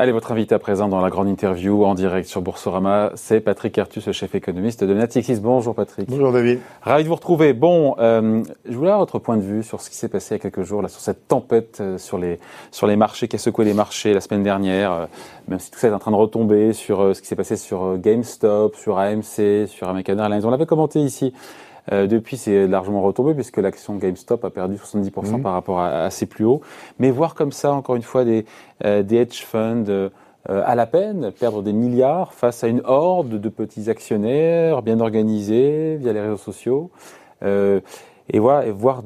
Allez, votre invité à présent dans la grande interview en direct sur Boursorama, c'est Patrick Artus, le chef économiste de Natixis. Bonjour Patrick. Bonjour David. Ravi de vous retrouver. Bon, euh, je voulais avoir votre point de vue sur ce qui s'est passé il y a quelques jours, là, sur cette tempête euh, sur, les, sur les marchés qui a secoué les marchés la semaine dernière, euh, même si tout ça est en train de retomber sur euh, ce qui s'est passé sur euh, GameStop, sur AMC, sur American Airlines. On l'avait commenté ici. Euh, depuis, c'est largement retombé puisque l'action GameStop a perdu 70% Mhm. par rapport à, à ses plus hauts. Mais voir comme ça, encore une fois, des, euh, des hedge funds euh, à la peine perdre des milliards face à une horde de petits actionnaires bien organisés via les réseaux sociaux. Et voir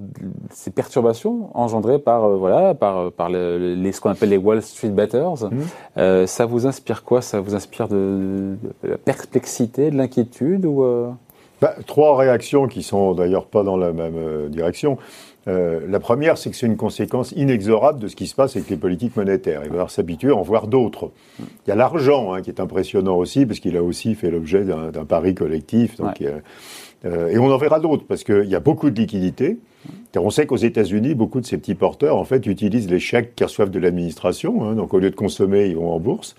ces perturbations engendrées par euh, voilà par par le- les ce qu'on appelle les Wall Street Batters. Mhm. Euh, ça vous inspire quoi? Ça vous inspire de, de la perplexité, de l'inquiétude ou euh? Bah, trois réactions qui sont d'ailleurs pas dans la même euh, direction. Euh, la première, c'est que c'est une conséquence inexorable de ce qui se passe avec les politiques monétaires. Il va falloir s'habituer à en voir d'autres. Il y a l'argent hein, qui est impressionnant aussi, parce qu'il a aussi fait l'objet d'un pari collectif. Donc, euh, euh, et on en verra d'autres, parce qu'il y a beaucoup de liquidités. Car on sait qu'aux États-Unis, beaucoup de ces petits porteurs, en fait, utilisent les chèques qu'ils reçoivent de l'administration. hein. donc, au lieu de consommer, ils vont en bourse.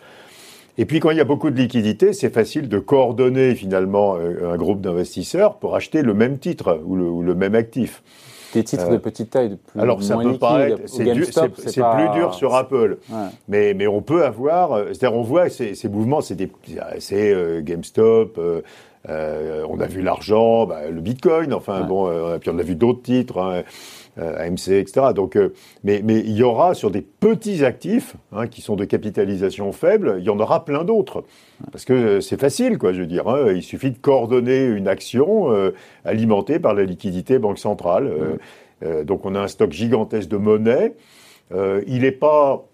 Et puis quand il y a beaucoup de liquidités, c'est facile de coordonner finalement euh, un groupe d'investisseurs pour acheter le même titre ou le, ou le même actif. des titres Euh, de petite taille, de plus Alors ça moins peut paraître, c'est pas- plus dur sur Apple, Ouais. mais, mais on peut avoir, euh, c'est-à-dire on voit ces, ces mouvements, c'est euh, GameStop, euh, euh, on a vu l'argent, bah, le Bitcoin, enfin Ouais. bon, euh, puis on a vu d'autres titres, hein, euh, AMC, etc. Donc, euh, mais, mais il y aura sur des petits actifs hein, qui sont de capitalisation faible, il y en aura plein d'autres. Parce que euh, c'est facile, quoi, je veux dire. hein. il suffit de coordonner une action euh, alimentée par la liquidité banque centrale. Euh, euh, donc on a un stock gigantesque de monnaie. Euh, il n'est pas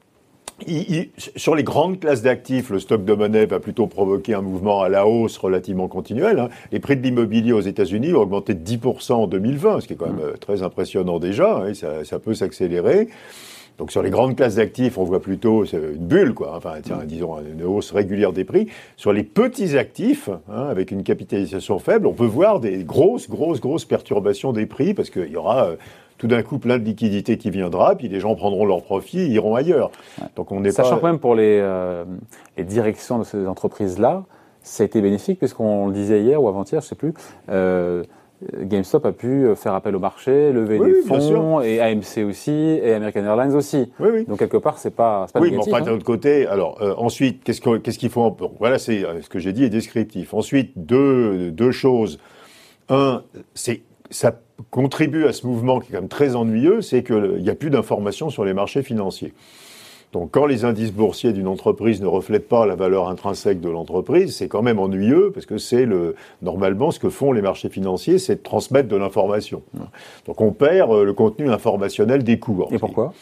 il- il- sur les grandes classes d'actifs, le stock de monnaie va plutôt provoquer un mouvement à la hausse relativement continuel. hein. Les prix de l'immobilier aux États-Unis ont augmenté de 10% en 2020, ce qui est quand même euh, très impressionnant déjà. hein, ça, ça peut s'accélérer. Donc sur les grandes classes d'actifs, on voit plutôt c'est une bulle, quoi. Enfin, tiens, disons une hausse régulière des prix. Sur les petits actifs, hein, avec une capitalisation faible, on peut voir des grosses, grosses, grosses perturbations des prix parce qu'il y aura euh, tout d'un coup plein de liquidités qui viendra, puis les gens prendront leur profit, et iront ailleurs. Donc on n'est Sachant pas. quand même pour les, euh, les directions de ces entreprises-là, ça a été bénéfique puisqu'on le disait hier ou avant-hier, je sais plus. euh, GameStop a pu faire appel au marché, lever Oui, des fonds, et AMC aussi, et American Airlines aussi. Oui, oui. Donc quelque part, c'est pas, pas Oui, mais négatif. enfin, d'un hein. autre côté, alors euh, ensuite, qu'est-ce qu'il faut en- bon, Voilà, c'est ce que j'ai dit est descriptif. Ensuite, deux, deux choses. Un, c'est ça contribue à ce mouvement qui est quand même très ennuyeux, c'est qu'il n'y a plus d'informations sur les marchés financiers. Donc, quand les indices boursiers d'une entreprise ne reflètent pas la valeur intrinsèque de l'entreprise, c'est quand même ennuyeux parce que c'est le normalement ce que font les marchés financiers, c'est de transmettre de l'information. Donc, on perd euh, le contenu informationnel des cours. Et pourquoi?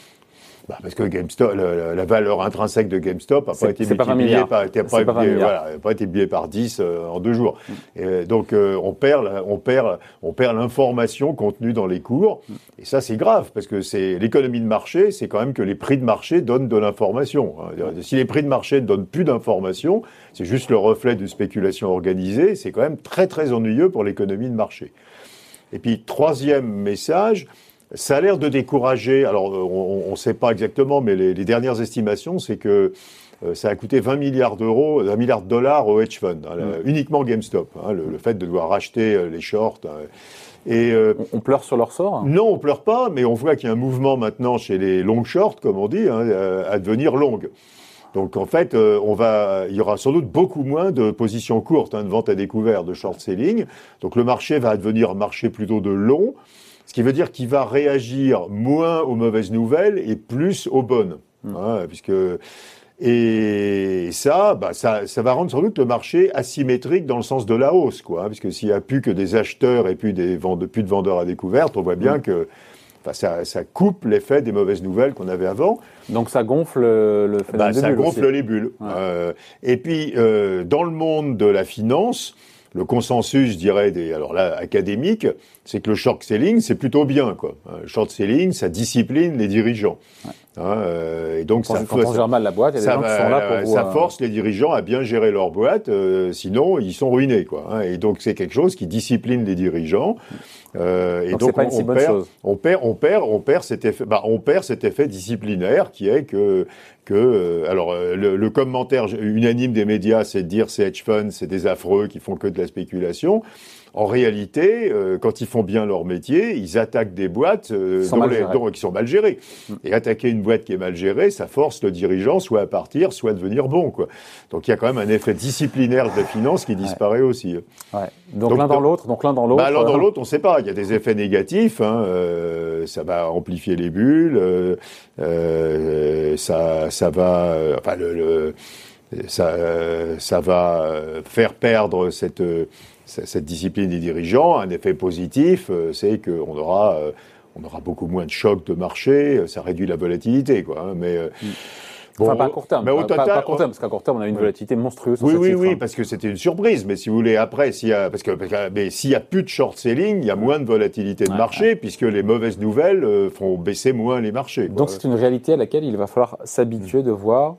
Bah, parce que GameStop, la, valeur intrinsèque de GameStop n'a pas été c'est pas 20 multipliée par, pas C'est pas 20 multipliée- milliards. voilà, pas été par 10 euh, en deux jours. Et, donc euh, on perd, on perd, on perd l'information contenue dans les cours. Et ça c'est grave parce que c'est l'économie de marché, c'est quand même que les prix de marché donnent de l'information. hein. Si les prix de marché ne donnent plus d'information, c'est juste le reflet d'une spéculation organisée. C'est quand même très très ennuyeux pour l'économie de marché. Et puis, troisième message, ça a l'air de décourager. Alors, euh, on ne sait pas exactement, mais les, les dernières estimations, c'est que euh, ça a coûté 20 milliards d'euros, 20 milliards de dollars au hedge fund, hein, uniquement GameStop. hein, le, le fait de devoir racheter euh, les shorts. hein. et euh, on, pleure sur leur sort non, on pleure pas, mais on voit qu'il y a un mouvement maintenant chez les long shorts, comme on dit, hein, euh, à devenir long. Donc en fait, euh, on va, il y aura sans doute beaucoup moins de positions courtes, hein, de vente à découvert, de short selling. Donc le marché va devenir un marché plutôt de long, ce qui veut dire qu'il va réagir moins aux mauvaises nouvelles et plus aux bonnes, hein, puisque et ça, bah, ça, ça va rendre sans doute le marché asymétrique dans le sens de la hausse, quoi, hein, puisque s'il n'y a plus que des acheteurs et plus des vende- plus de vendeurs à découvert, on voit bien que Enfin, ça, ça coupe l'effet des mauvaises nouvelles qu'on avait avant. Donc ça gonfle le phénomène Bah, ça gonfle aussi. les bulles. Ouais. Euh, et puis, euh, dans le monde de la finance, le consensus, je dirais, des, alors là, académique, c'est que le short selling, c'est plutôt bien, quoi. Euh, Le short selling, ça discipline les dirigeants. Hein, euh, et donc quand, ça, quand on gère mal la boîte, il y a des ça, gens qui va- sont là pour vous. ça force les dirigeants à bien gérer leur boîte, euh, sinon ils sont ruinés. Quoi, hein. Et donc c'est quelque chose qui discipline les dirigeants. Euh, et Donc, une on, si on bonne perd, chose. on perd, on perd, on perd cet effet, bah, on perd cet effet disciplinaire qui est que que alors le, le commentaire unanime des médias, c'est de dire c'est hedge funds, c'est des affreux qui font que de la spéculation. En réalité, euh, quand ils font bien leur métier, ils attaquent des boîtes euh, Qui sont dont mal les- dont- qui sont mal gérées. Mm. Et attaquer une boîte qui est mal gérée, ça force le dirigeant soit à partir, soit à devenir bon. Quoi. Donc il y a quand même un effet disciplinaire de la finance qui disparaît aussi. ouais. Donc, l'un dans l'autre, donc l'un dans l'autre. Bah, l'un dans euh, l'autre, on ne sait pas. Il y a des effets négatifs. Hein, euh, ça va amplifier les bulles. euh, euh, ça, ça va. euh, enfin, le, le- ça, euh, ça va euh, faire perdre cette, euh, cette discipline des dirigeants. Un effet positif, euh, c'est qu'on aura. euh, on aura beaucoup moins de chocs de marché, ça réduit la volatilité, quoi. hein, mais euh, Enfin, pas à court terme. mais au pas- total, pas à court terme, parce qu'à court terme, on a une volatilité monstrueuse. oui, oui, oui, hein. parce que c'était une surprise. Mais si vous voulez, après, s'il y a, parce que, mais s'il y a plus de short selling, il y a moins de volatilité de Ouais, marché, puisque les mauvaises nouvelles euh, font baisser moins les marchés. quoi. Donc c'est une réalité à laquelle il va falloir s'habituer de voir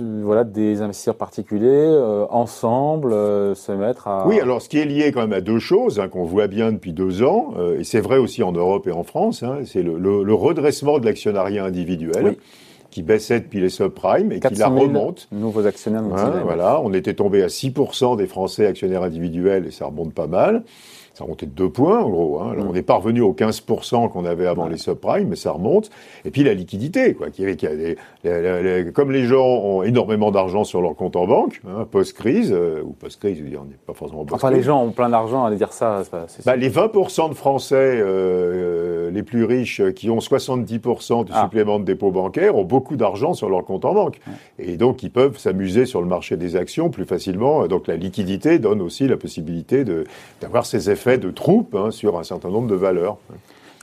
voilà, des investisseurs particuliers euh, ensemble euh, se mettre à... Oui, alors ce qui est lié quand même à deux choses hein, qu'on voit bien depuis deux ans, euh, et c'est vrai aussi en Europe et en France, hein, c'est le, le- le redressement de l'actionnariat individuel Oui. qui baissait depuis les subprimes et qui 400 la 000 remonte. nouveaux actionnaires. Hein, voilà, on était tombé à 6% des Français actionnaires individuels et ça remonte pas mal. Ça a remonté de deux points, en gros. Hein. Alors, Mm. On n'est pas revenu aux 15% qu'on avait avant Ouais. les subprimes, mais ça remonte. Et puis la liquidité, quoi. Qui, qui a des- les- les- les- comme les gens ont énormément d'argent sur leur compte en banque, hein, post-crise, euh, ou post-crise, on n'est pas forcément post-crise. Enfin, les gens ont plein d'argent, allez dire ça. pas- Bah, les 20% de Français euh, les plus riches euh, qui ont 70% du Ah. supplément de dépôt bancaire ont beaucoup d'argent sur leur compte en banque. Et donc, ils peuvent s'amuser sur le marché des actions plus facilement. Donc, la liquidité donne aussi la possibilité d'avoir ces effets de troupe hein, sur un certain nombre de valeurs.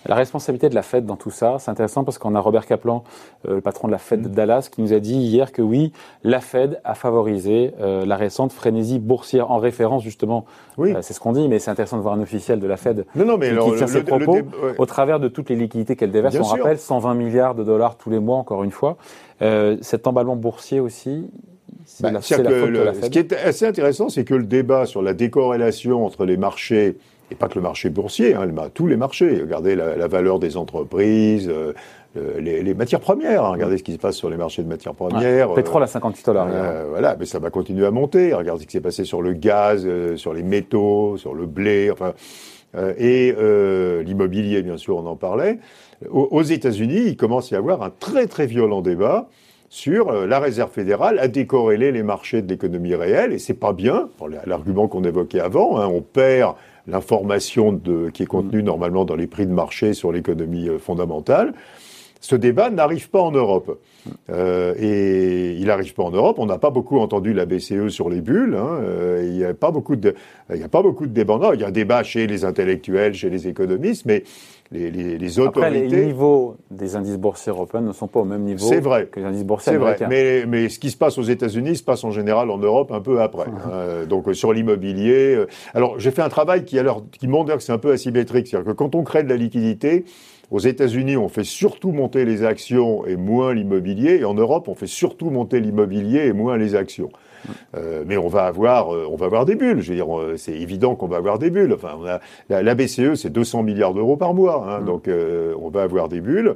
La responsabilité de la Fed dans tout ça, c'est intéressant parce qu'on a Robert Kaplan, euh, le patron de la Mm. Fed de Dallas, qui nous a dit hier que oui, la Fed a favorisé euh, la récente frénésie boursière en référence justement, Oui. euh, c'est ce qu'on dit, mais c'est intéressant de voir un officiel de la Fed Non, non, mais qui, alors, qui tient le- ses propos le dé- ouais. au travers de toutes les liquidités qu'elle déverse. Bien On sûr. rappelle 120 milliards de dollars tous les mois, encore une fois. Cet emballement boursier aussi, Bah, la, la que de le- la Ce qui est assez intéressant, c'est que le débat sur la décorrélation entre les marchés, et pas que le marché boursier, hein, ma- tous les marchés, regardez la, la valeur des entreprises, euh, euh, les, les matières premières, hein, regardez ce qui se passe sur les marchés de matières premières. Ouais, pétrole à 58 dollars. Euh, voilà, mais ça va continuer à monter. Regardez ce qui s'est passé sur le gaz, euh, sur les métaux, sur le blé, enfin, euh, et euh, l'immobilier, bien sûr, on en parlait. Aux, aux États-Unis, il commence à y avoir un très très violent débat sur euh, la Réserve fédérale à décorréler les marchés de l'économie réelle, et c'est pas bien. L'argument qu'on évoquait avant, hein, on perd l'information qui est contenue normalement dans les prix de marché sur l'économie euh, fondamentale. Ce débat n'arrive pas en Europe. Euh, et il n'arrive pas en Europe. On n'a pas beaucoup entendu la BCE sur les bulles. hein. Euh, il n'y a pas beaucoup de, il y a pas beaucoup de débats. Non, il y a un débat chez les intellectuels, chez les économistes, mais les, les, les Après, les autorités. niveaux des indices boursiers européens ne sont pas au même niveau vrai. que les indices boursiers C'est vrai, américains. mais, mais ce qui se passe aux États-Unis se passe en général en Europe un peu après. Euh, donc euh, sur l'immobilier. euh, alors j'ai fait un travail qui alors qui montre que c'est un peu asymétrique, c'est-à-dire que quand on crée de la liquidité, aux États-Unis on fait surtout monter les actions et moins l'immobilier, et en Europe on fait surtout monter l'immobilier et moins les actions. Euh, mais on va avoir, euh, on va avoir des bulles. Je veux dire, c'est évident qu'on va avoir des bulles. Enfin, on a, la, la BCE, c'est 200 milliards d'euros par mois, hein, donc euh, on va avoir des bulles.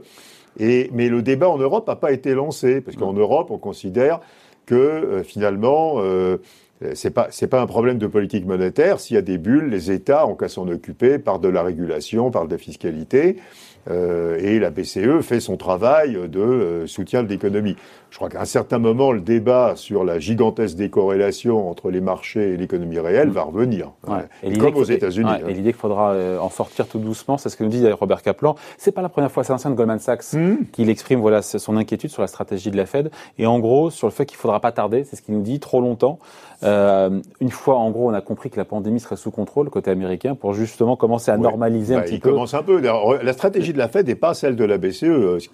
Et, mais le débat en Europe n'a pas été lancé, parce qu'en Europe, on considère que euh, finalement, euh, c'est pas c'est pas un problème de politique monétaire. S'il y a des bulles, les États ont qu'à s'en occuper par de la régulation, par de la fiscalité. Euh, et la BCE fait son travail de euh, soutien de l'économie. Je crois qu'à un certain moment, le débat sur la gigantesque décorrélation entre les marchés et l'économie réelle va revenir, Ouais. Et comme aux États-Unis. ouais, hein. Et l'idée qu'il faudra euh, en sortir tout doucement, c'est ce que nous dit Robert Kaplan. C'est pas la première fois, c'est l'ancien de Goldman Sachs Hmm. qu'il exprime voilà son inquiétude sur la stratégie de la Fed et en gros sur le fait qu'il faudra pas tarder, c'est ce qu'il nous dit trop longtemps Euh, une fois, en gros, on a compris que la pandémie serait sous contrôle côté américain pour justement commencer à normaliser un bah, petit il peu. commence un peu. La stratégie de la Fed n'est pas celle de la BCE.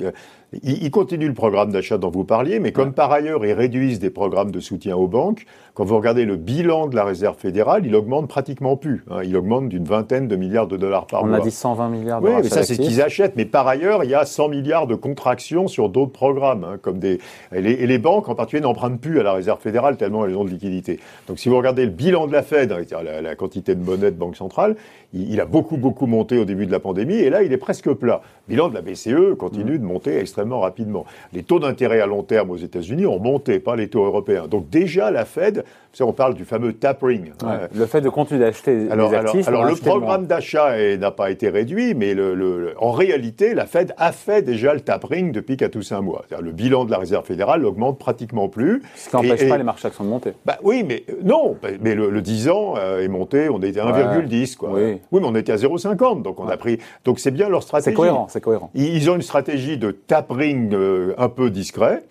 Il continue le programme d'achat dont vous parliez, mais comme par ailleurs ils réduisent des programmes de soutien aux banques, quand vous regardez le bilan de la Réserve fédérale, il augmente pratiquement plus. Hein. Il augmente d'une vingtaine de milliards de dollars par mois. On a dit 120 milliards de Oui, mais ça c'est ce qu'ils achètent. Mais par ailleurs, il y a 100 milliards de contractions sur d'autres programmes, hein, comme des et les, et les, banques en particulier n'empruntent plus à la Réserve fédérale tellement elles ont de liquidités. Donc si vous regardez le bilan de la Fed, hein, la, la quantité de monnaie de banque centrale, il, il, a beaucoup beaucoup monté au début de la pandémie et là il est presque plat. Le bilan de la BCE continue de monter extrêmement rapidement. Les taux d'intérêt à long terme aux États-Unis ont monté, pas les taux européens. Donc déjà la Fed, on parle du fameux tapering. Ouais, le fait de continuer d'acheter des actifs. Alors, alors le programme d'achat n'a pas été réduit, mais le, le, en réalité, la Fed a fait déjà le tapering depuis 4 ou 5 mois. Le bilan de la Réserve fédérale n'augmente pratiquement plus. Ce qui n'empêche pas les marchés actions de monter. Bah, oui, mais non. Mais le, 10 ans euh, est monté, on était à 1,10. Quoi. Oui. oui. mais on était à 0,50. Donc on a pris. Donc c'est bien leur stratégie. C'est cohérent, c'est cohérent. Ils, ont une stratégie de tapering euh, un peu discret.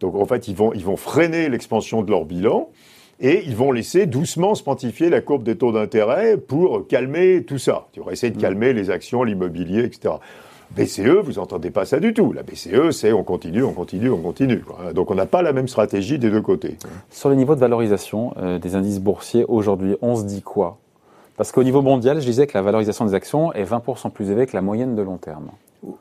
Donc en fait, ils vont, ils vont freiner l'expansion de leur bilan et ils vont laisser doucement se pontifier la courbe des taux d'intérêt pour calmer tout ça. Tu vas essayer de mm. calmer les actions, l'immobilier, etc. BCE, vous n'entendez pas ça du tout. La BCE, c'est on continue, on continue, on continue. Donc on n'a pas la même stratégie des deux côtés. Sur les niveaux de valorisation euh, des indices boursiers aujourd'hui, on se dit quoi? Parce qu'au niveau mondial, je disais que la valorisation des actions est 20% plus élevée que la moyenne de long terme.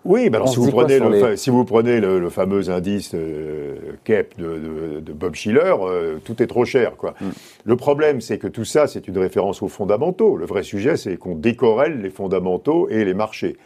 Oui, mais alors si vous, prenez le, si vous, prenez le, fameux indice euh, KEP de, de, Bob Schiller, euh, tout est trop cher. Quoi. Mm. Le problème, c'est que tout ça, c'est une référence aux fondamentaux. Le vrai sujet, c'est qu'on décorrèle les fondamentaux et les marchés.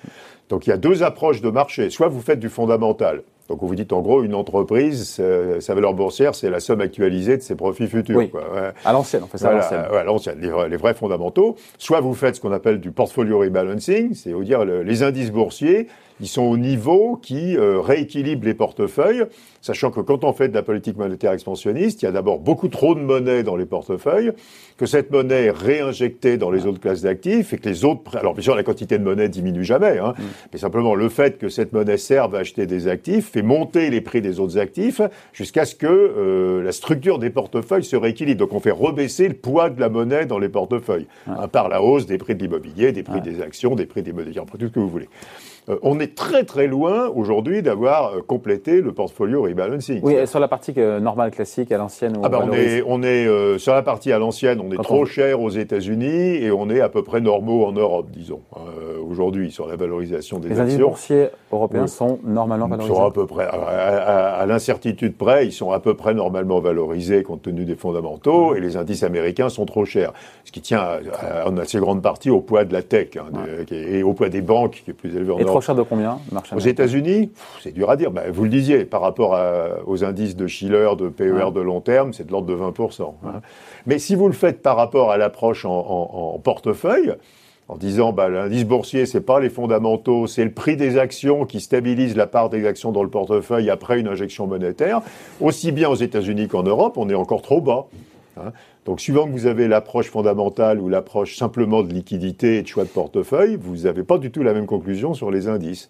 Donc il y a deux approches de marché. Soit vous faites du fondamental, donc, vous dites en gros, une entreprise, sa valeur boursière, c'est la somme actualisée de ses profits futurs. Oui. Quoi. À l'ancienne, on fait ça à l'ancienne. à l'ancienne, les, vrais fondamentaux. Soit vous faites ce qu'on appelle du portfolio rebalancing, c'est-à-dire les indices boursiers, ils sont au niveau qui euh, rééquilibre les portefeuilles, sachant que quand on fait de la politique monétaire expansionniste, il y a d'abord beaucoup trop de monnaie dans les portefeuilles, que cette monnaie est réinjectée dans les autres classes d'actifs et que les autres... Alors bien sûr, la quantité de monnaie diminue jamais, hein, mm. mais simplement le fait que cette monnaie serve à acheter des actifs fait monter les prix des autres actifs jusqu'à ce que euh, la structure des portefeuilles se rééquilibre. Donc on fait rebaisser le poids de la monnaie dans les portefeuilles, hein, par la hausse des prix de l'immobilier, des prix des actions, des prix des monnaies, tout ce que vous voulez. Euh, on est très très loin aujourd'hui d'avoir euh, complété le portfolio rebalancing. Oui, sur la partie euh, normale classique à l'ancienne. Ah bah on est, on est sur la partie à l'ancienne, on est trop cher aux États-Unis et on est à peu près normaux en Europe, disons. aujourd'hui sur la valorisation des Les actions. Les boursiers européens sont normalement valorisés. Sont à peu près à, l'incertitude près, ils sont à peu près normalement valorisés compte tenu des fondamentaux et les indices américains sont trop chers. Ce qui tient en assez grande partie au poids de la tech hein, et au poids des banques qui est plus élevé en Europe cher de combien Aux États-Unis, c'est dur à dire. Vous le disiez, par rapport aux indices de Schiller, de PER de long terme, c'est de l'ordre de 20%. Hein. Mais si vous le faites par rapport à l'approche en, portefeuille, en disant bah, l'indice boursier, c'est pas les fondamentaux, c'est le prix des actions qui stabilise la part des actions dans le portefeuille après une injection monétaire. Aussi bien aux États-Unis qu'en Europe, on est encore trop bas. Hein. Donc, suivant que vous avez l'approche fondamentale ou l'approche simplement de liquidité et de choix de portefeuille, vous n'avez pas du tout la même conclusion sur les indices.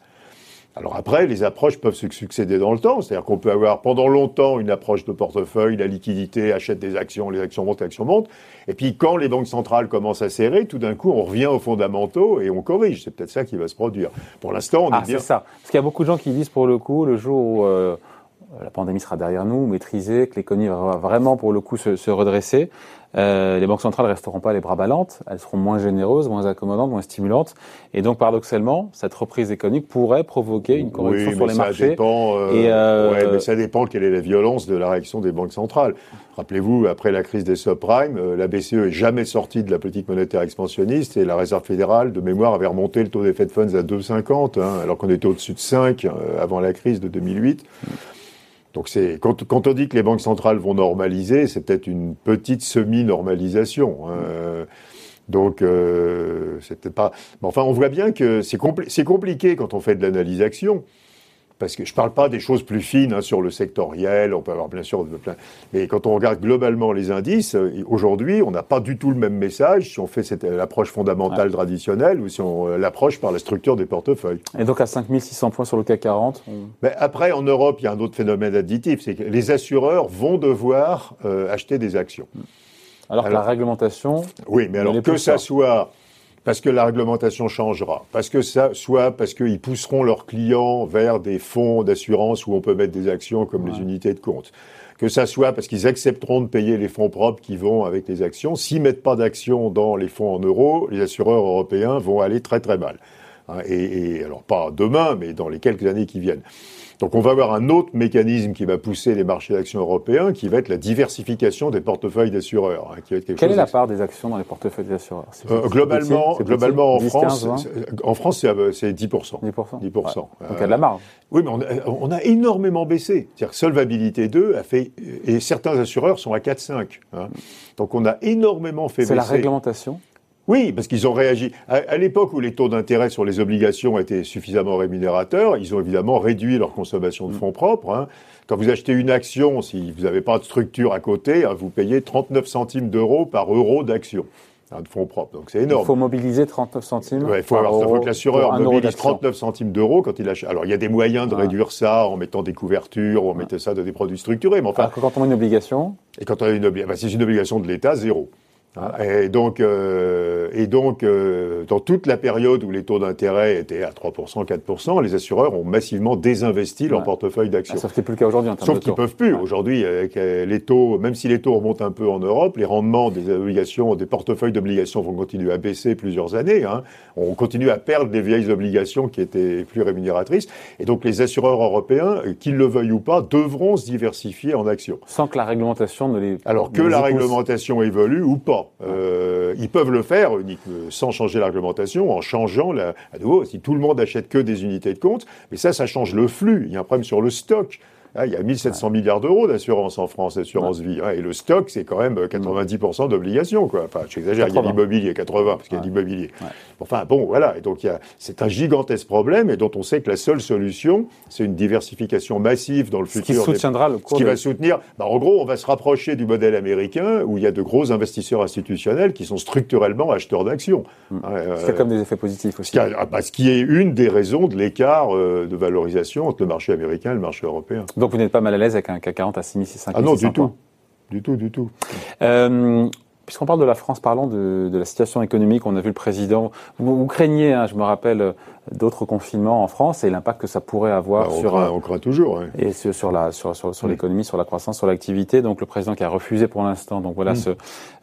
Alors après, les approches peuvent se succéder dans le temps. C'est-à-dire qu'on peut avoir pendant longtemps une approche de portefeuille, la liquidité achète des actions, les actions montent, les actions montent. Et puis quand les banques centrales commencent à serrer, tout d'un coup, on revient aux fondamentaux et on corrige. C'est peut-être ça qui va se produire. Pour l'instant, on ah, est bien. c'est ça. Parce qu'il y a beaucoup de gens qui disent pour le coup, le jour où euh, la pandémie sera derrière nous, maîtrisée, que l'économie va vraiment pour le coup se, redresser. Euh, les banques centrales ne resteront pas les bras ballantes, elles seront moins généreuses, moins accommodantes, moins stimulantes. Et donc, paradoxalement, cette reprise économique pourrait provoquer une correction sur les ça marchés. Dépend, euh, euh, mais ça dépend quelle est la violence de la réaction des banques centrales. Rappelez-vous, après la crise des subprimes, la BCE est jamais sortie de la politique monétaire expansionniste et la Réserve fédérale, de mémoire, avait remonté le taux d'effet de funds à 2,50, hein, alors qu'on était au-dessus de 5 avant la crise de 2008. Donc c'est quand, on dit que les banques centrales vont normaliser, c'est peut-être une petite semi-normalisation. Hein. Donc euh, c'était pas. enfin, on voit bien que c'est compli compliqué quand on fait de l'analyse action parce que je ne parle pas des choses plus fines hein, sur le sectoriel, on peut avoir bien sûr plein, mais quand on regarde globalement les indices, euh, aujourd'hui, on n'a pas du tout le même message si on fait cette l'approche fondamentale traditionnelle ou si on euh, l'approche par la structure des portefeuilles. Et donc à 5600 points sur le CAC 40 ben, Après, en Europe, il y a un autre phénomène additif, c'est que les assureurs vont devoir euh, acheter des actions. Alors, que la réglementation. Oui, mais alors que ça soit parce que la réglementation changera, parce que ça soit parce qu'ils pousseront leurs clients vers des fonds d'assurance où on peut mettre des actions comme les unités de compte. Que ça soit parce qu'ils accepteront de payer les fonds propres qui vont avec les actions. S'ils mettent pas d'actions dans les fonds en euros, les assureurs européens vont aller très très mal. Hein, et, et alors pas demain, mais dans les quelques années qui viennent. Donc on va avoir un autre mécanisme qui va pousser les marchés d'actions européens, qui va être la diversification des portefeuilles d'assureurs. Hein, Quelle est la part des actions dans les portefeuilles d'assureurs euh, Globalement, globalement en, France, en France, c'est 10%. 10%. 10%. Donc il y a de la marge. Oui, mais on a, énormément baissé. C'est-à-dire que Solvabilité 2 a fait, et certains assureurs sont à 4-5. Hein. Donc on a énormément fait baisser. C'est la réglementation? Oui, parce qu'ils ont réagi. À, l'époque où les taux d'intérêt sur les obligations étaient suffisamment rémunérateurs, ils ont évidemment réduit leur consommation de mm. fonds propres. Hein. Quand vous achetez une action, si vous n'avez pas de structure à côté, hein, vous payez 39 centimes d'euros par euro d'action hein, de fonds propres. Donc c'est énorme. Il faut mobiliser 39 centimes. Ouais, il faut, avoir, que l'assureur mobilise 39 centimes d'euros quand il achète. Alors il y a des moyens de réduire ça en mettant des couvertures, ou en mettant ça dans des produits structurés. Mais enfin, quand on a une obligation. Et quand on a une obligation, bah, c'est une obligation de l'État, zéro. Ah, et donc, euh, et donc euh, dans toute la période où les taux d'intérêt étaient à 3%, 4%, les assureurs ont massivement désinvesti leur portefeuille d'actions. Ah, sauf que plus le cas aujourd'hui. Sauf qu'ils peuvent plus. Aujourd'hui, avec euh, les taux, même si les taux remontent un peu en Europe, les rendements des obligations, des portefeuilles d'obligations vont continuer à baisser plusieurs années. Hein. On continue à perdre des vieilles obligations qui étaient plus rémunératrices. Et donc, les assureurs européens, qu'ils le veuillent ou pas, devront se diversifier en actions. Sans que la réglementation ne les. Alors que la réglementation évolue ou pas. Euh, ils peuvent le faire sans changer la réglementation, en changeant, la, à nouveau, si tout le monde achète que des unités de compte, mais ça, ça change le flux. Il y a un problème sur le stock. Ah, il y a 1700 milliards d'euros d'assurance en France, assurance vie. Hein, et le stock, c'est quand même 90% d'obligations. Quoi. Enfin, j'exagère, il y a l'immobilier, 80, parce qu'il y a l'immobilier. Enfin, bon, voilà. Et donc, c'est un gigantesque problème et dont on sait que la seule solution, c'est une diversification massive dans le futur. Ce qui soutiendra le cours. Ce qui va soutenir. Bah, en gros, on va se rapprocher du modèle américain où il y a de gros investisseurs institutionnels qui sont structurellement acheteurs d'actions. Mmh. Euh, comme des effets positifs aussi. Ce qui, ah, bah, ce qui est une des raisons de l'écart euh, de valorisation entre le marché américain et le marché européen. Donc vous n'êtes pas mal à l'aise avec un CAC 40 à 6600 Ah non, du tout. Du tout, du tout. Euh, Puisqu'on parle de la France, parlons de, de, la situation économique. On a vu le président. Vous, vous craignez, hein, je me rappelle, euh, d'autres confinements en France et l'impact que ça pourrait avoir bah, on sur. Craint, on craint toujours. Et sur, sur la sur, sur, sur l'économie, sur la croissance, sur l'activité. Donc le président qui a refusé pour l'instant. Donc voilà mm. ce,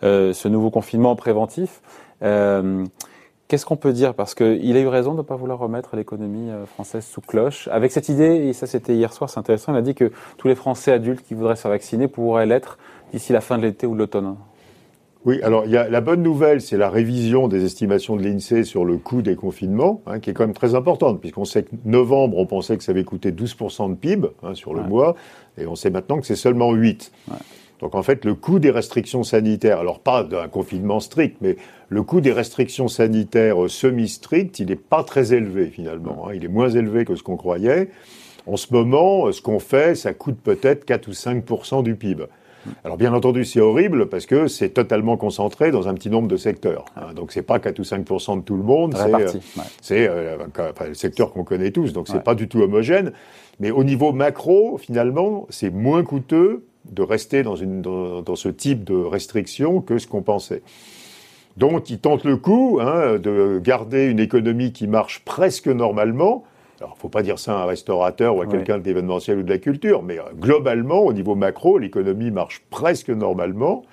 euh, ce nouveau confinement préventif. Euh, Qu'est-ce qu'on peut dire? Parce qu'il a eu raison de ne pas vouloir remettre l'économie euh, française sous cloche. Avec cette idée, et ça c'était hier soir, c'est intéressant, il a dit que tous les Français adultes qui voudraient se faire vacciner pourraient l'être d'ici la fin de l'été ou de l'automne. Oui, alors y a, la bonne nouvelle, c'est la révision des estimations de l'INSEE sur le coût des confinements, hein, qui est quand même très importante, puisqu'on sait que novembre, on pensait que ça avait coûté 12% de PIB hein, sur le mois, et on sait maintenant que c'est seulement 8%. Ouais. Donc en fait, le coût des restrictions sanitaires, alors pas d'un confinement strict, mais le coût des restrictions sanitaires semi-strictes, il n'est pas très élevé finalement. Hein. Il est moins élevé que ce qu'on croyait. En ce moment, ce qu'on fait, ça coûte peut-être 4 ou 5% du PIB. Alors bien entendu, c'est horrible parce que c'est totalement concentré dans un petit nombre de secteurs. Hein. Donc c'est pas 4 ou 5 de tout le monde, c'est euh, euh le secteur qu'on connaît tous. Donc c'est pas du tout homogène. Mais au niveau macro, finalement, c'est moins coûteux de rester dans, une, dans, ce type de restrictions que ce qu'on pensait. Donc, ils tentent le coup hein, de garder une économie qui marche presque normalement. Alors, il ne faut pas dire ça à un restaurateur ou à quelqu'un de l'événementiel ou de la culture, mais euh, globalement, au niveau macro, l'économie marche presque normalement.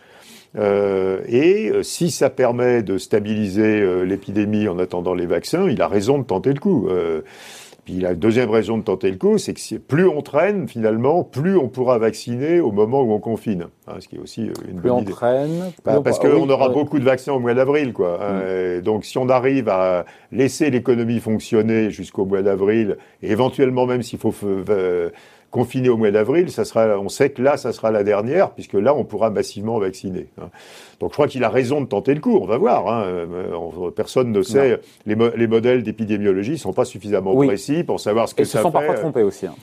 Euh, et euh, si ça permet de stabiliser l'épidémie en attendant les vaccins, il a raison de tenter le coup. Euh, puis la deuxième raison de tenter le coup, c'est que plus on traîne, finalement, plus on pourra vacciner au moment où on confine. Hein, ce qui est aussi euh, une plus bonne on Traîne, bah, parce qu'on aura beaucoup de vaccins au mois d'avril, quoi. Mm. donc, si on arrive à laisser l'économie fonctionner jusqu'au mois d'avril, et éventuellement même s'il faut euh, confiné au mois d'avril, ça sera, on sait que là, ça sera la dernière, puisque là, on pourra massivement vacciner. Hein. Donc, je crois qu'il a raison de tenter le coup. On va voir. Hein. Euh, personne ne sait. Les, les, modèles d'épidémiologie sont pas suffisamment précis pour savoir ce que ça fait. Ils se sont parfois trompés aussi. Hein.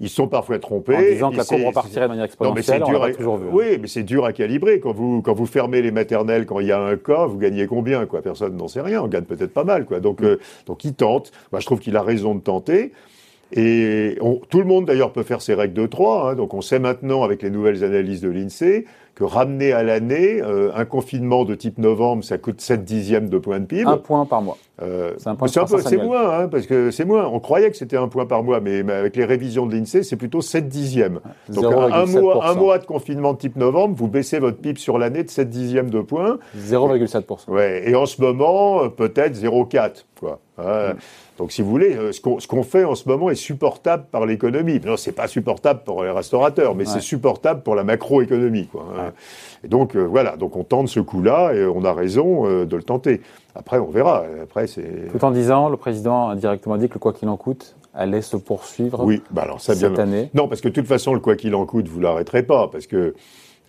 Ils sont parfois trompés. En disant que la courbe repartirait de manière exponentielle, non, mais dur toujours vu. Oui, mais c'est dur à calibrer. Quand vous, quand vous fermez les maternelles, quand il y a un cas, vous gagnez combien quoi? Personne n'en sait rien. On gagne peut-être pas mal. quoi. Donc, mm. euh, donc il tente. Moi, je trouve qu'il a raison de tenter. Et tout le monde d'ailleurs peut faire ses règles de 3. Hein, donc on sait maintenant avec les nouvelles analyses de l'INSEE que ramener à l'année euh, un confinement de type novembre, ça coûte 7 dixièmes de point de PIB. Un point par mois. Euh, c'est moins, hein, parce que c'est moins. On croyait que c'était un point par mois, mais, avec les révisions de l'INSEE, c'est plutôt 7 dixièmes. Donc un mois, un mois de confinement de type novembre, vous baissez votre PIB sur l'année de 7 dixièmes de point. 0,7%. Ouais, et en ce moment, euh, peut-être 0,4. Quoi. Mm. Donc, si vous voulez, euh, ce qu'on fait en ce moment est supportable par l'économie. Non, c'est pas supportable pour les restaurateurs, mais c'est supportable pour la macroéconomie. Quoi. Hein. Et donc, voilà. Donc, on tente ce coup-là et on a raison de le tenter. Après, on verra. Après, c'est. Tout en disant, le président a directement dit que le quoi qu'il en coûte allait se poursuivre oui, bah alors ça cette année. Non, parce que de toute façon, le quoi qu'il en coûte, vous l'arrêterez pas, parce que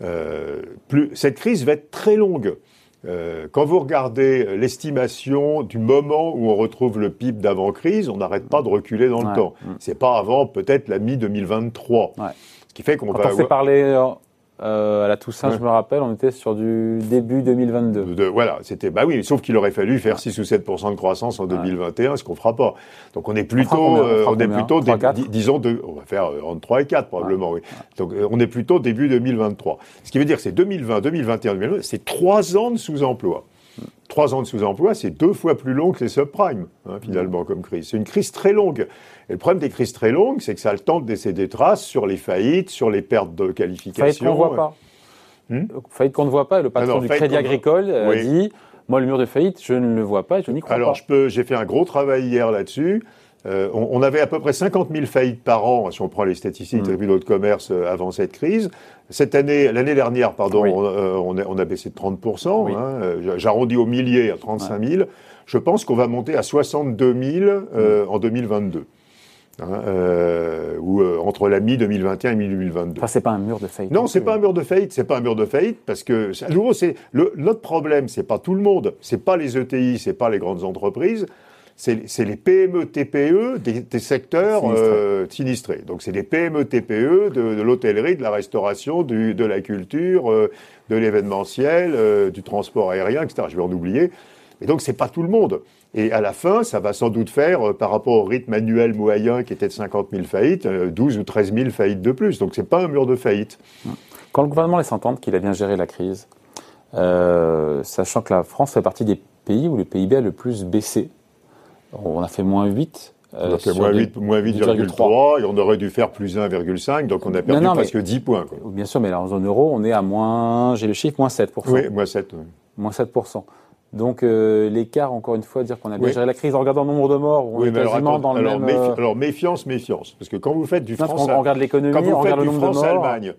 euh, plus cette crise va être très longue. Euh, quand vous regardez l'estimation du moment où on retrouve le PIB d'avant-crise, on n'arrête pas de reculer dans le temps. Mm. C'est pas avant peut-être la mi-2023. Ouais. Ce qui fait qu'on va. On s'est parlé euh, euh, à la Toussaint, je me rappelle, on était sur du début 2022. voilà, c'était bah oui, sauf qu'il aurait fallu faire 6 ou 7% de croissance en 2021, ce qu'on fera pas. Donc on est plutôt, on, est plutôt, disons, de, on va faire euh, entre 3 et 4 probablement, oui. Donc euh, on est plutôt début 2023. Ce qui veut dire que c'est 2020, 2021, 2022, c'est trois ans de sous-emploi. Trois ans de sous-emploi, c'est deux fois plus long que les subprimes, hein, finalement, comme crise. C'est une crise très longue. Et le problème des crises très longues, c'est que ça a le temps de laisser des traces sur les faillites, sur les pertes de qualification. Faillite qu'on ne voit pas. Hmm faillite qu'on ne voit pas. Le patron du Crédit Agricole a dit Moi, le mur de faillite, je ne le vois pas et je n'y crois Alors, pas. Alors, j'ai fait un gros travail hier là-dessus. Euh, on, avait à peu près 50 000 faillites par an, si on prend les statistiques des mmh. tribunaux de commerce euh, avant cette crise. Cette année, l'année dernière, pardon, euh, on, a, baissé de 30% hein, J'arrondis au millier à 35 000. Je pense qu'on va monter à 62 000 mmh. en 2022. Hein, ou entre la mi-2021 et mi-2022. Enfin, c'est pas un mur de faillite. Non, c'est pas un mur de faillite. C'est pas un mur de faillite parce que, à nouveau, c'est notre problème. C'est pas tout le monde. C'est pas les ETI, c'est pas les grandes entreprises c'est les PME TPE des, secteurs euh, sinistrés. Donc c'est des PME TPE de, l'hôtellerie, de la restauration, du, de la culture, euh, de l'événementiel, euh, du transport aérien, etc. Je vais en oublier. Et donc c'est pas tout le monde. Et à la fin, ça va sans doute faire, par rapport au rythme annuel moyen qui était de 50 000 faillites, 12 ou 13 000 faillites de plus. Donc c'est pas un mur de faillite. Quand le gouvernement laisse entendre qu'il a bien géré la crise, sachant que la France fait partie des pays où le PIB a le plus baissé on a fait moins 8. Euh, on a fait moins 8,3 et on aurait dû faire plus 1,5, donc on a perdu presque 10 points. Bien sûr, mais là, en zone euro, on est à moins, j'ai le chiffre, moins 7%. Oui, moins 7. Moins 7%. Donc euh, l'écart, encore une fois, dire qu'on a bien géré la crise en regardant le nombre de morts, on est quasiment dans le alors, même... Euh, alors méfiance, méfiance, parce que quand vous faites du France... on regarde l'économie, on regarde le nombre de morts... Allemagne,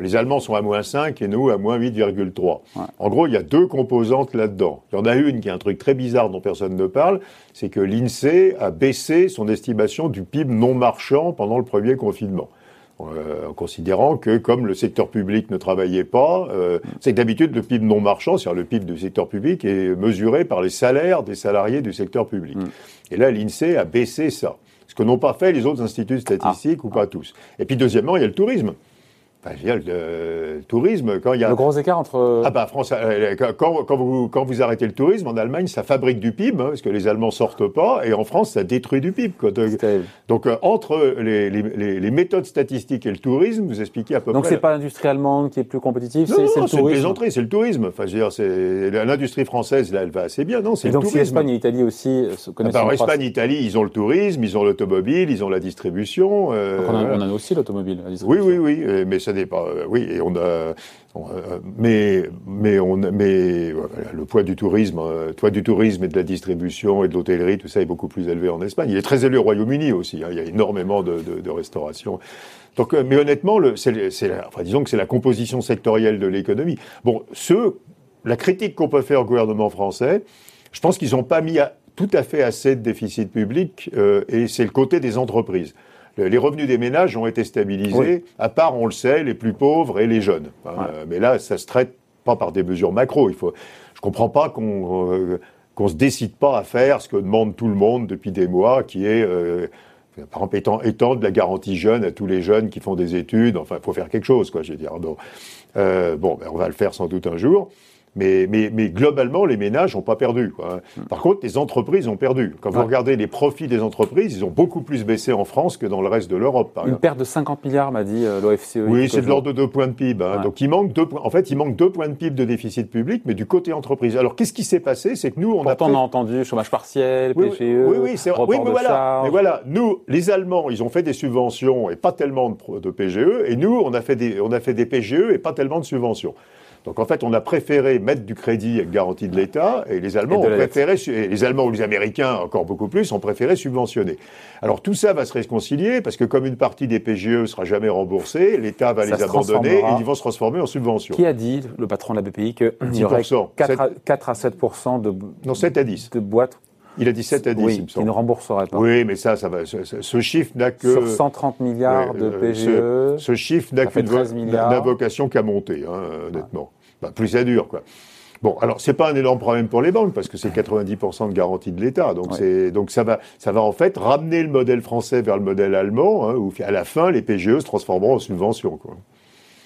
les Allemands sont à moins 5 et nous à moins 8,3. En gros, il y a deux composantes là-dedans. Il y en a une qui est un truc très bizarre dont personne ne parle, c'est que l'INSEE a baissé son estimation du PIB non marchand pendant le premier confinement. Euh, en considérant que comme le secteur public ne travaillait pas, euh, c'est que d'habitude le PIB non marchand, c'est-à-dire le PIB du secteur public, est mesuré par les salaires des salariés du secteur public. Mm. Et là, l'INSEE a baissé ça. Ce que n'ont pas fait les autres instituts statistiques ah. ou pas tous. Et puis deuxièmement, il y a le tourisme. Enfin, je le, tourisme, quand il y a... Le gros écart entre... Ah bah, France, euh, quand, quand, vous, quand vous arrêtez le tourisme, en Allemagne, ça fabrique du PIB, hein, parce que les Allemands sortent pas, et en France, ça détruit du PIB. Quoi. Donc, euh, entre les, les, les, méthodes statistiques et le tourisme, vous expliquez à peu Donc, près... Donc, c'est pas l'industrie allemande qui est plus compétitive, c'est le tourisme c'est les entrées, c'est le tourisme. Enfin, je veux dire, c'est... L'industrie française, là, elle va assez bien, non c'est le donc, tourisme. donc, si Espagne et Italie aussi euh, se connaissent... Ah bah, Espagne et Italie, ils ont le tourisme, ils ont l'automobile, ils ont la distribution... on, a, on, a, aussi l'automobile, Oui, oui, oui, mais ça pas... Oui, on a, euh, mais mais on mais le poids du tourisme, euh, poids du tourisme et de la distribution et de l'hôtellerie, tout ça est beaucoup plus élevé en Espagne. Il est très élevé au Royaume-Uni aussi. Hein. il y a énormément de, de, restauration. Donc, euh, mais honnêtement, c'est, enfin, disons que c'est la composition sectorielle de l'économie. Bon, ce, la critique qu'on peut faire au gouvernement français, je pense qu'ils n'ont pas mis tout à fait assez de déficit public, euh, et c'est le côté des entreprises les revenus des ménages ont été stabilisés, à part, on le sait, les plus pauvres et les jeunes. Euh, mais là, ça se traite pas par des mesures macro. Il faut, je comprends pas qu'on euh, qu'on se décide pas à faire ce que demande tout le monde depuis des mois, qui est euh, par exemple, étendre la garantie jeune à tous les jeunes qui font des études. Enfin, il faut faire quelque chose, quoi, je veux dire. Bon, bon ben, on va le faire sans doute un jour. Mais, mais, mais globalement, les ménages n'ont pas perdu. Quoi. Hmm. Par contre, les entreprises ont perdu. Quand vous regardez les profits des entreprises, ils ont beaucoup plus baissé en France que dans le reste de l'Europe, Une perte de 50 milliards, m'a dit euh, l'OFCE. Oui, c'est de l'ordre de deux points de PIB. hein. Ouais. Donc il manque deux points. En fait, il manque deux points de PIB de déficit public, mais du côté entreprise. Alors qu'est-ce qui s'est passé? C'est que nous, on Pourtant, a on pré- a entendu chômage partiel, oui, PGE, oui, oui, c'est Oui, mais voilà. Mais voilà, nous, les Allemands, ils ont fait des subventions et pas tellement de, PGE, et nous, on a fait des, on a fait des PGE et pas tellement de subventions. Donc en fait, on a préféré mettre du crédit avec garantie de l'État, et les Allemands Et ont préféré, et les Allemands ou les Américains encore beaucoup plus, ont préféré subventionner. Alors tout ça va se réconcilier parce que comme une partie des PGE sera jamais remboursée, l'État va Ça les abandonner et ils vont se transformer en subventions. Qui a dit, le patron de la BPI, qu'il y aurait 10%. 4 à, 4 à 7 de, Non, 7 à 10. de boîtes Il a dit 7 à 10, oui, il me qui ne semble. rembourseraient pas. Oui, mais ça, ça va. Ce, chiffre n'a que. Sur 130 milliards Ouais, de euh, PGE, Ce chiffre n'a qu'une vo- 13 milliards. n'a vocation qu'à monter, hein, honnêtement. Bah, plus ça dure, quoi. Bon, alors c'est pas un énorme problème pour les banques parce que c'est 90% de garantie de l'État, donc Ouais. c'est donc ça va ça va en fait ramener le modèle français vers le modèle allemand, hein, où à la fin les PGE se transformeront en subventions, quoi.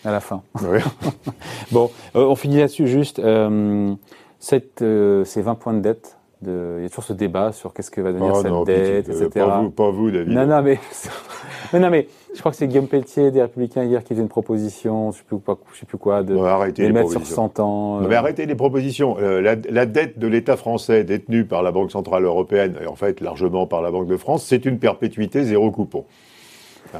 à la fin. Ouais. Bon, euh, on finit là-dessus juste. Euh, cette, euh, ces 20 points de dette, de, il y a toujours ce débat sur qu'est-ce que va devenir Oh cette non, dette, euh, etc. pas vous, pas vous, David. Non, non, mais, non, mais je crois que c'est Guillaume Pelletier des Républicains hier qui faisait une proposition, je sais plus quoi, je sais plus quoi, de, Ouais, arrêtez de les mettre sur propositions. 100 ans. Non, euh, mais arrêtez les propositions. Euh, la, la dette de l'État français détenue par la Banque Centrale Européenne, et en fait largement par la Banque de France, c'est une perpétuité zéro coupon.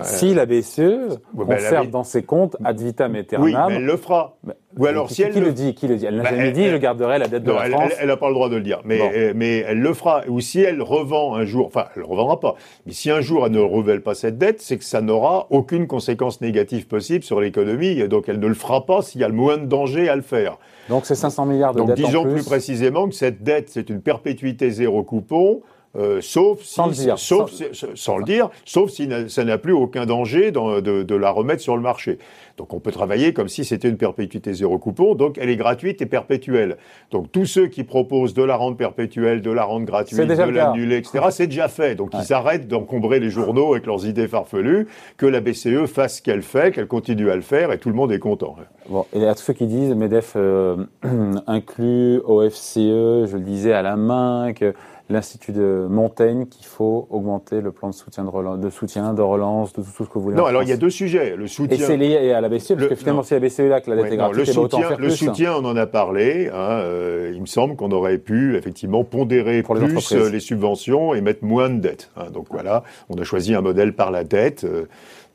Si la BCE Ouais, ben, conserve la- dans ses comptes ad vitam Oui, aeternam. mais elle le fera. Bah, Ou alors, qui, si elle qui le- le dit Qui le dit? Elle n'a Bah, jamais elle- dit elle- je garderai la dette de la elle- France. elle n'a pas le droit de le dire, mais, euh, mais elle le fera. Ou si elle revend un jour, enfin, elle ne revendra pas, mais si un jour elle ne renouvelle pas cette dette, c'est que ça n'aura aucune conséquence négative possible sur l'économie, et donc elle ne le fera pas s'il y a le moins de danger à le faire. Donc c'est 500 milliards de Donc disons en plus. plus précisément que cette dette, c'est une perpétuité zéro coupon, euh, sauf si, Sans le dire. sauf Sans- si- sans le dire, sauf si ça n'a plus aucun danger dans- de, de la remettre sur le marché. Donc on peut travailler comme si c'était une perpétuité zéro coupon, donc elle est gratuite et perpétuelle. Donc tous ceux qui proposent de la rendre perpétuelle, de la rendre gratuite, de l'annuler, etc., c'est déjà fait. Donc ils arrêtent d'encombrer les journaux avec leurs idées farfelues, que la BCE fasse ce qu'elle fait, qu'elle continue à le faire, et tout le monde est content. Bon, et à tous ceux qui disent MEDEF euh, inclut OFCE, je le disais à la main, que l'Institut de Montaigne, qu'il faut augmenter le plan de soutien, de relance, de, soutien, de relance, de tout, tout ce que vous voulez. Non, alors il y a deux sujets. Le Et soutien. c'est lié à la BCE, parce que finalement, si la BCE là que la dette Ouais, est non, gratuite, le, autant soutien, faire le plus. soutien, on en a parlé. Hein, euh, il me semble qu'on aurait pu effectivement pondérer Pour plus euh, les subventions et mettre moins de dettes. hein. donc voilà, on a choisi un modèle par la dette euh,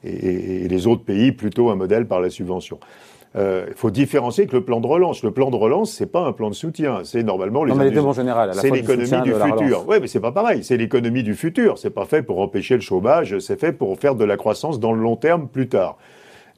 et, et- et les autres pays plutôt un modèle par la subvention. Euh, Il faut différencier que le plan de relance. Le plan de relance, c'est pas un plan de soutien. C'est normalement les. Non, mais les deux, industries- en général, à la c'est du l'économie du futur. Oui, mais c'est pas pareil. C'est l'économie du futur. C'est pas fait pour empêcher le chômage. C'est fait pour faire de la croissance dans le long terme plus tard.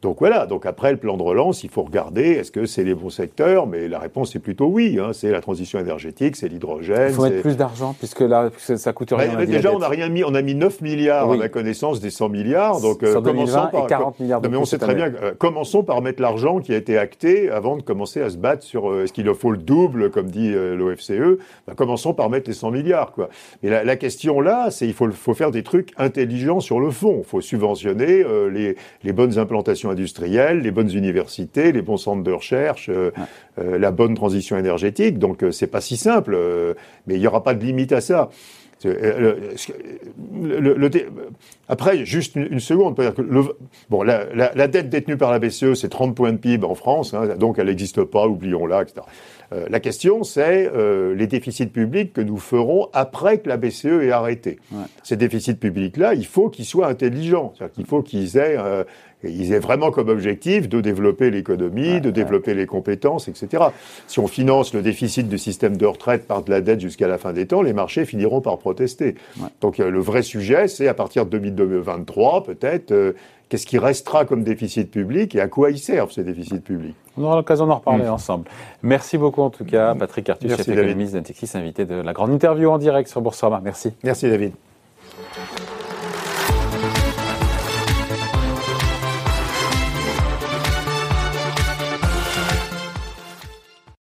Donc voilà. Donc après le plan de relance, il faut regarder est-ce que c'est les bons secteurs. Mais la réponse est plutôt oui. hein. C'est la transition énergétique, c'est l'hydrogène. Il faut mettre plus d'argent, puisque là, ça coûte rien. déjà, on n'a rien mis. On a mis 9 milliards Oui. à ma connaissance des 100 milliards. Donc, euh, 2020 commençons par. et 40 milliards de Non, mais on sait très année. bien. euh, commençons par mettre l'argent qui a été acté avant de commencer à se battre sur euh, est-ce qu'il faut le double, comme dit euh, l'OFCE. Bah, commençons par mettre les 100 milliards, quoi. Mais la, la question là, c'est il faut, faut faire des trucs intelligents sur le fond. Il faut subventionner euh, les, les bonnes implantations les bonnes universités, les bons centres de recherche, euh, euh, la bonne transition énergétique. Donc, euh, c'est pas si simple. mais il n'y aura pas de limite à ça. Le- le- après, juste une, une seconde, peut-être que le- bon, la, la- la dette détenue par la BCE, c'est 30 points de PIB en France, hein, donc elle n'existe pas, oublions-la, etc. Euh, la question, c'est euh, les déficits publics que nous ferons après que la BCE ait arrêté. Ouais. Ces déficits publics-là, il faut qu'ils soient intelligents, c'est-à-dire qu'il faut qu'ils aient, euh, ils aient vraiment comme objectif de développer l'économie, Ouais, de ouais. développer les compétences, etc. Si on finance le déficit du système de retraite par de la dette jusqu'à la fin des temps, les marchés finiront par protester. Ouais. Donc euh, le vrai sujet, c'est à partir de 2023, peut-être, euh, qu'est-ce qui restera comme déficit public et à quoi ils servent ces déficits publics? On aura l'occasion d'en reparler ensemble. Merci beaucoup en tout cas, Patrick Artus, chef économiste d'Intexis, invité de la grande interview en direct sur Boursorama. Merci. Merci David.